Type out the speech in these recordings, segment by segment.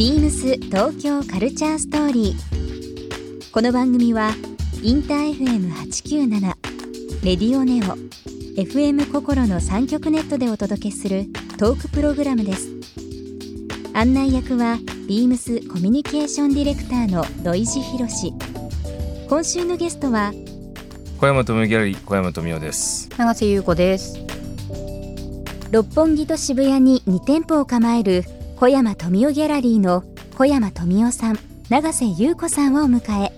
ビームス東京カルチャーストーリー。この番組はインター FM897 レディオネオ FM 心の三極ネットでお届けするトークプログラムです。案内役はビームスコミュニケーションディレクターの土井博志。今週のゲストは小山富美ギャラリー小山富美です永瀬優子です六本木と渋谷に2店舗を構える小山登美夫ギャラリーの小山登美夫さん永瀬優子さんをお迎え。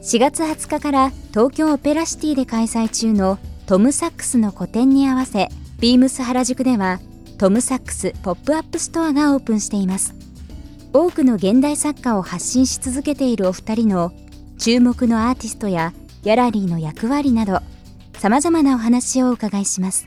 4月20日から東京オペラシティで開催中のトム・サックスの個展に合わせビームス原宿ではトム・サックスポップアップストアがオープンしています。多くの現代作家を発信し続けているお二人の注目のアーティストやギャラリーの役割などさまざまなお話をお伺いします。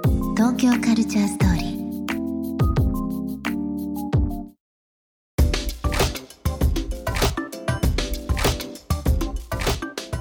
東京カルチャーストーリー。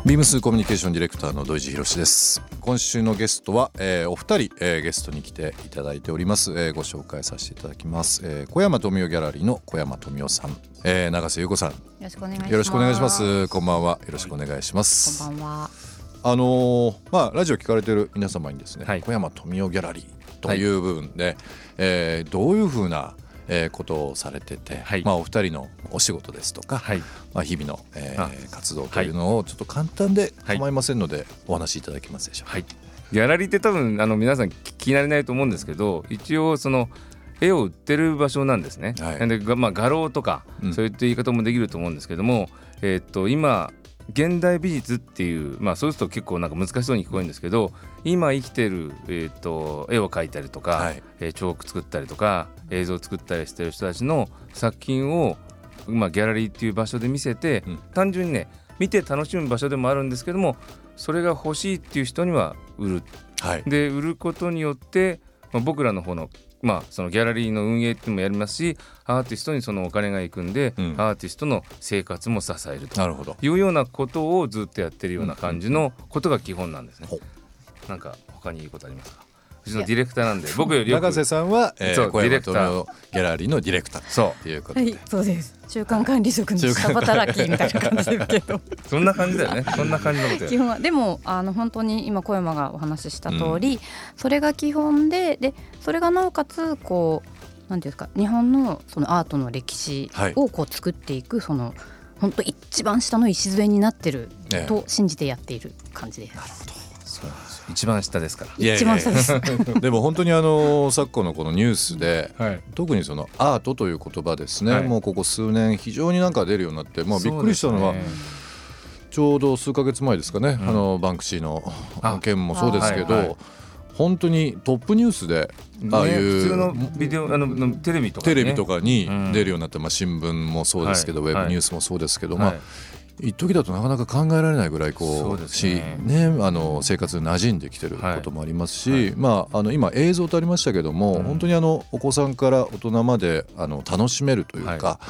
ビームスコミュニケーションディレクターの土井博志です。今週のゲストは、えーお二人、えーゲストに来ていただいております、えーご紹介させていただきます、えー小山富美ギャラリーの小山富美さん、えー永瀬優子さん。よろしくお願いします。よろしくお願いします。こんばんは。よろしくお願いします。こんばんはあのーまあラジオ聞かれてる皆様にですね、はい。小山富美ギャラリーという部分で、えーどういうふうなえーことをされてて、はい。まあ、お二人のお仕事ですとか、はい。まあ、日々の、えーあ活動というのをちょっと簡単で構いませんので、お話しいただけますでしょうか？はい。ギャラリーって多分あの皆さん聞き慣れないと思うんですけど一応その絵を売ってる場所なんですね。はい。でがまあ画廊とか、うん。そういった言い方もできると思うんですけども、えーっと今現代美術っていうまあそうすると結構なんか難しそうに聞こえるんですけど今生きてる、えーっと絵を描いたりとか、はい。えー彫刻作ったりとか映像を作ったりしてる人たちの作品を、まあ、ギャラリーっていう場所で見せて、うん。単純にね見て楽しむ場所でもあるんですけどもそれが欲しいっていう人には売る。はい。で売ることによって、まあ、僕らの方の,、まあそのギャラリーの運営っていうのもやりますしアーティストにそのお金が行くんで、うんアーティストの生活も支えると。いうようなことをずっとやってるような感じのことが基本なんですね。ほうなんか他に言うことありますか？うちのディレクターなんで僕よりよく。永瀬さんは、えそうー、小山ディレクター。ギャラリーのディレクター。そう。ということで、そうです。中間管理職の下働きみたいな感じですけど。そんな感じだよねそんな感じのことや基本は。でもあの本当に今小山がお話しした通り、それが基本ででそれがなおかつこうなんていうんですか日本のそのアートの歴史はい。をこう作っていくその本当一番下の礎になってるええ。と信じてやっている感じです。そうなんですよ一番下ですから。いやいやいや。一番下です。でも本当にあの昨今のこのニュースで、はい。特にそのアートという言葉ですね、はい。もうここ数年非常になんか出るようになって、まあ、びっくりしたのは、ちょうど数ヶ月前ですかね、うん。あのバンクシーのあ件もそうですけど、はいはい本当にトップニュースでああいねう普通のビデオあののテレビとか、ね、テレビとかにうん。出るようになって、まあ、新聞もそうですけど、はい。ウェブニュースもそうですけど、はい。まあ一時だとなかなか考えられないぐらいこそうしね。ねあの生活に馴染んできてることもありますし、はいはい。まあ、あの今映像とありましたけども、うん。本当にあのお子さんから大人まであの楽しめるというか、は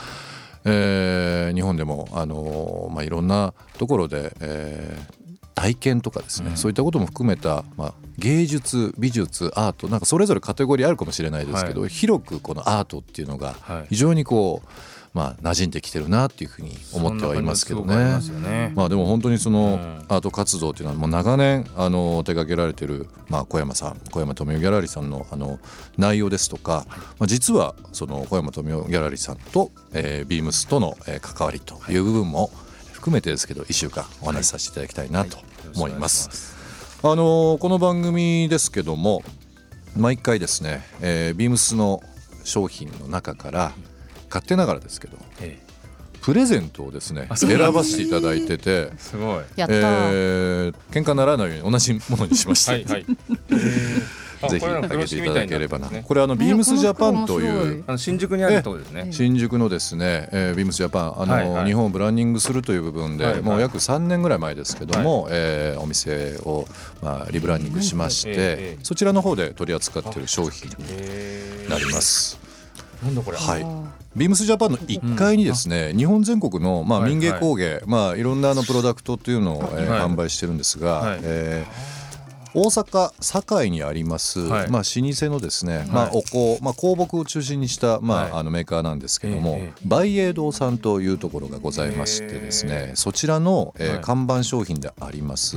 えー日本でもあの、まあ、いろんなところで、えー体験とかですね、うん。そういったことも含めた、まあ、芸術美術アートなんかそれぞれカテゴリーあるかもしれないですけど、は広くこのアートっていうのがはい。非常にこう、まあ、馴染んできてるなっていうふうに思ってはいますけどね。まね。まあでも本当にそのうん。アート活動っていうのはもう長年あの手掛けられてるまあ小山さん小山富美ギャラリーさんのあの内容ですとか、まあ、実はその小山富美ギャラリーさんと、えー、ビームスとのえー関わりという部分も含めてですけど1週間お話しさせていただきたいなと思います。あのこの番組ですけども毎回ですね、えー、ビームスの商品の中から勝手ながらですけどええ。プレゼントをですね選ばせていただいてて、すごい。やったー、えー、喧嘩ならないように同じものにしました。はいはい。ぜひこれなんか開けていただければな。これあのビームスジャパンといい。う新宿にあるところですね。新宿のですね、えー、ビームスジャパンあの、はいはい。日本をブランディングするという部分で、はいはい。もう約3年ぐらい前ですけども、えーお店を、まあ、リブランディングしまして、そちらの方で取り扱っている商品にへなります。なんだこれ。はい。ビームスジャパンの1階にですね、日本全国の、まあ、はい民芸工芸、まあ、いろんなあのプロダクトというのを、えーはい。販売してるんですが、はい。えー大阪堺にあります、はい。まあ、老舗のですね、まあ、お香、まあ、香木を中心にした、まあはい。あのメーカーなんですけども、ええ梅栄堂さんというところがございましてですねそちらの、えーはい。看板商品であります、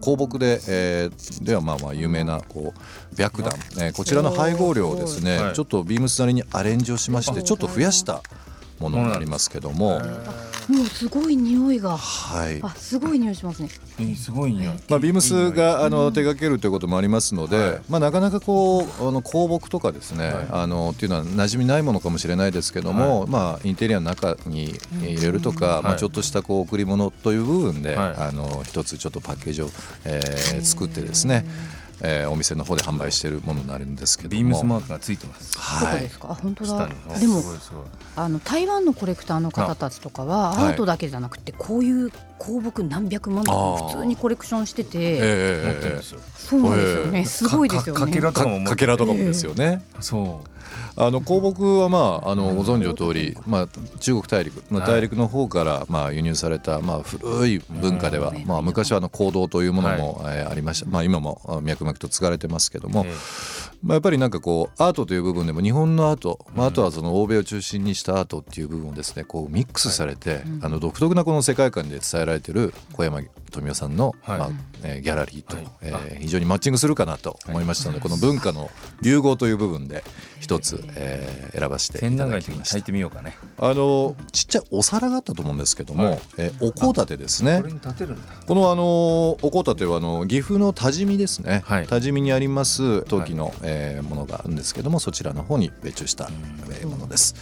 香木で、えーではまあまあ有名なこう白檀、えーこちらの配合量をですね、はい。ちょっとビームスなりにアレンジをしましてちょっと増やしたものになりますけども、もうすごい匂いが。はい。あすごい匂いしますね。えーすごい匂い。まあ、ビームスがあの手掛けるということもありますので、はい。まあ、なかなかこうあの香木とかですね、はい。あのっていうのは馴染みないものかもしれないですけども、まあ、インテリアの中に入れるとか、まあ、ちょっとしたこう贈り物という部分で、はい。あの一つちょっとパッケージを、えー作ってですね、えーお店の方で販売しているものになるんですけども。ビームスマークがついてます。どこはいですか？あ本当下だにでもあの台湾のコレクターの方たちとかははい。アートだけじゃなくてこういう香木何百万とかも普通にコレクションしてえてー持ってるんですよ。そうなんですよね。すごいですよね。かかけらとかもかけらとかもですよね。そあの香木はまああのご存知の通り、まあ中国大陸の大陸の方からまあ輸入されたまあ古い文化ではうん。まあ昔はあの香道というものもえーありました。まあ今もあ脈々と継がれてますけどもう。え、まあやっぱりなんかこうアートという部分でも日本のアート、まああとはその欧米を中心にしたアートっていう部分をですねこうミックスされてあの独特なこの世界観で伝えられてる小山富夫さんのはい。まあえーギャラリーとはい。えー非常にマッチングするかなと思いましたのでこの文化の融合という部分で一つえー選ばせていただきました。てみようかね。あのちっちゃいお皿があったと思うんですけども、はい。えーお香立てですね。これに立てるんだ。このあのお香立てはあの岐阜の多治見ですね、はい。多治見にあります陶器の、えーものがあるんですけどもそちらの方に別注した、えーものです。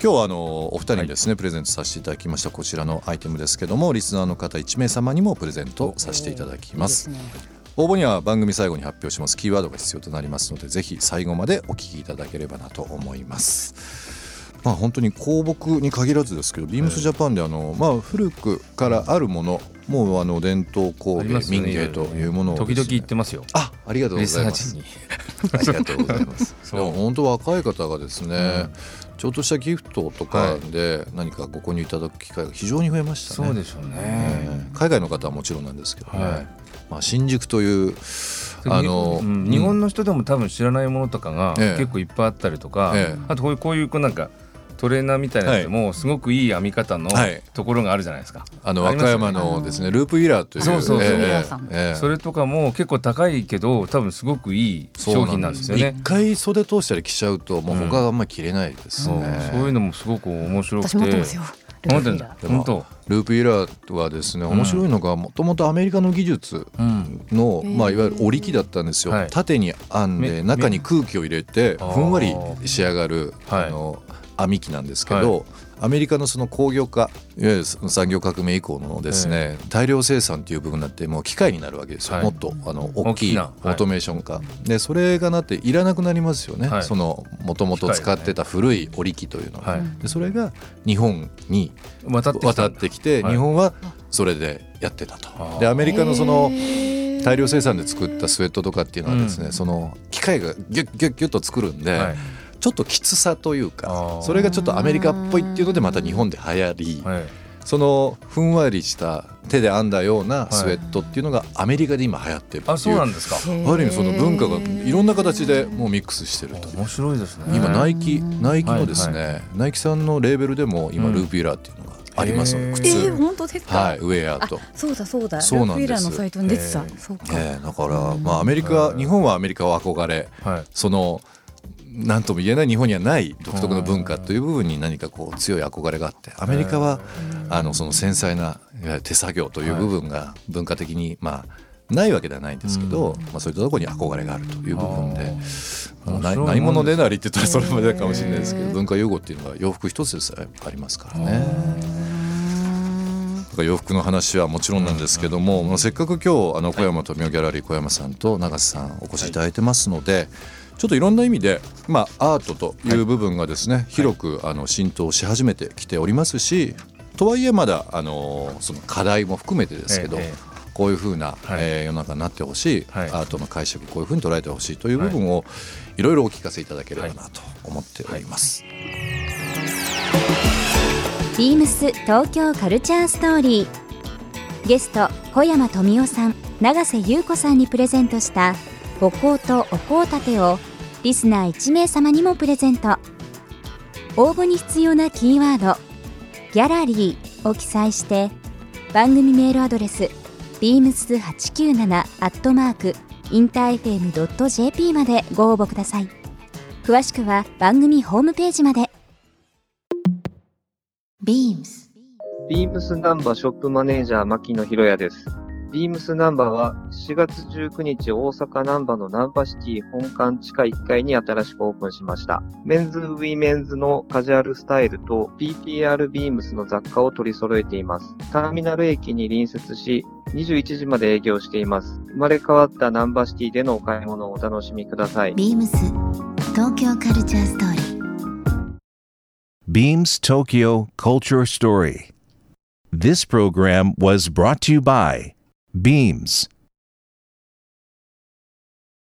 今日はあのお二人にですね、プレゼントさせていただきましたこちらのアイテムですけどもリスナーの方1名様にもプレゼントさせていただきます。いいですね。応募には番組最後に発表します。キーワードが必要となりますのでぜひ最後までお聞きいただければなと思います。まあ本当に香木に限らずですけどビームスジャパンであの、まあ、古くからあるものもうあの伝統工芸、ね。民芸というものをね、時々言ってますよ。あありがとうございます。ありがとうございます。でも本当若い方がですね、ちょっとしたギフトとかで何かご購入いただく機会が非常に増えましたね。そうでしょうえね。ー海外の方はもちろんなんですけどね、はい。まあ、新宿というあの、うん。日本の人でも多分知らないものとかがええ。結構いっぱいあったりとか、ええ。あとこういうこういうこうなんかトレーナーみたいなやつでもすごくいい編み方のはい。ところがあるじゃないですか。あの和歌山のですねループイラーという。そうそうそれとかも結構高いけど多分すごくいい商品なんですよね。一。回袖通したり着ちゃうともう他があんまり着れないですそうね、そういうのもすごく面白くて。私持ってますよ。ル持ってんだ。ープイラー。はですね面白いのがもともとアメリカの技術うん。の、まあ、いわゆる織り機だったんですよ、はい。縦に編んでめ中に空気を入れてふんわり仕上がるはい。あの編み機なんですけど、アメリカのその工業化いわゆる産業革命以降のですね、大量生産という部分になってもう機械になるわけですよ、はいもっとあの大きいオートメーション化、でそれがなっていらなくなりますよね、そのもともと使ってた古い織機というのが、は。でそれが日本に渡ってきた渡んだってきて、日本はそれでやってたと。でアメリカのその大量生産で作ったスウェットとかっていうのはですね、うんその機械がギュッギュッギュッと作るんで、はいちょっときつさというあかー。それがちょっとアメリカっぽいっていうのでまた日本で流行り、はい。そのふんわりした手で編んだようなスウェットっていうのがアメリカで今流行ってるっていう、あそうなんですか？ある意味その文化がいろんな形でもうミックスしてると。面白いですね。今ナイキナイキのですね、はいナイキさんのレーベルでも今うんルーピーラーっていうのがありますので、靴、えー、本当ですか、はいウェアと。そうだそうだ。そうなんです。ルーフィーラーのサイトに出てた、えー。そうか、ええだから、まあ、アメリカ日本はアメリカを憧れ。はい。その何とも言えない日本にはない独特の文化という部分に何かこう強い憧れがあってアメリカはあのその繊細ないわゆる手作業という部分が文化的にまあないわけではないんですけど、まあ、そういったところに憧れがあるという部分であーあのない面白いもんですなりって言ったらそれまでかもしれないですけど文化融合っていうのが洋服一つでさえありますからね。か洋服の話はもちろんなんですけども、まあせっかく今日あの小山富美ギャラリー小山さんと永瀬さんお越しいただいてますので、ちょっといろんな意味で、まあ、アートという部分がですね、広くあの浸透し始めてきておりますしとはいえまだあのその課題も含めてですけど、えええこういうふうな、はい。えー世の中になってほしい、はい。アートの解釈こういうふうに捉えてほしいという部分をい。ろいろお聞かせいただければなと思っております。ビームス東京カルチャーストーリー。ゲスト小山富夫さん永瀬優子さんにプレゼントしたお香とお香立てをリスナー1名様にもプレゼント。応募に必要なキーワード「ギャラリー」を記載して番組メールアドレス beams897 アットマークインター FM.jp までご応募ください。詳しくは番組ホームページまで。Beams ビームスなんばショップマネージャー牧野博也です。ビームスナンバーは4月19日大阪ナンバーのナンバーシティ本館地下1階に新しくオープンしました。メンズ、ウィメンズのカジュアルスタイルと PPR ビームスの雑貨を取り揃えています。ターミナル駅に隣接し、21時まで営業しています。生まれ変わったなんばシティでのお買い物をお楽しみください。Beams 東京カルチャーストーリー Beams Tokyo Culture Story. This program was brought to you by Beams.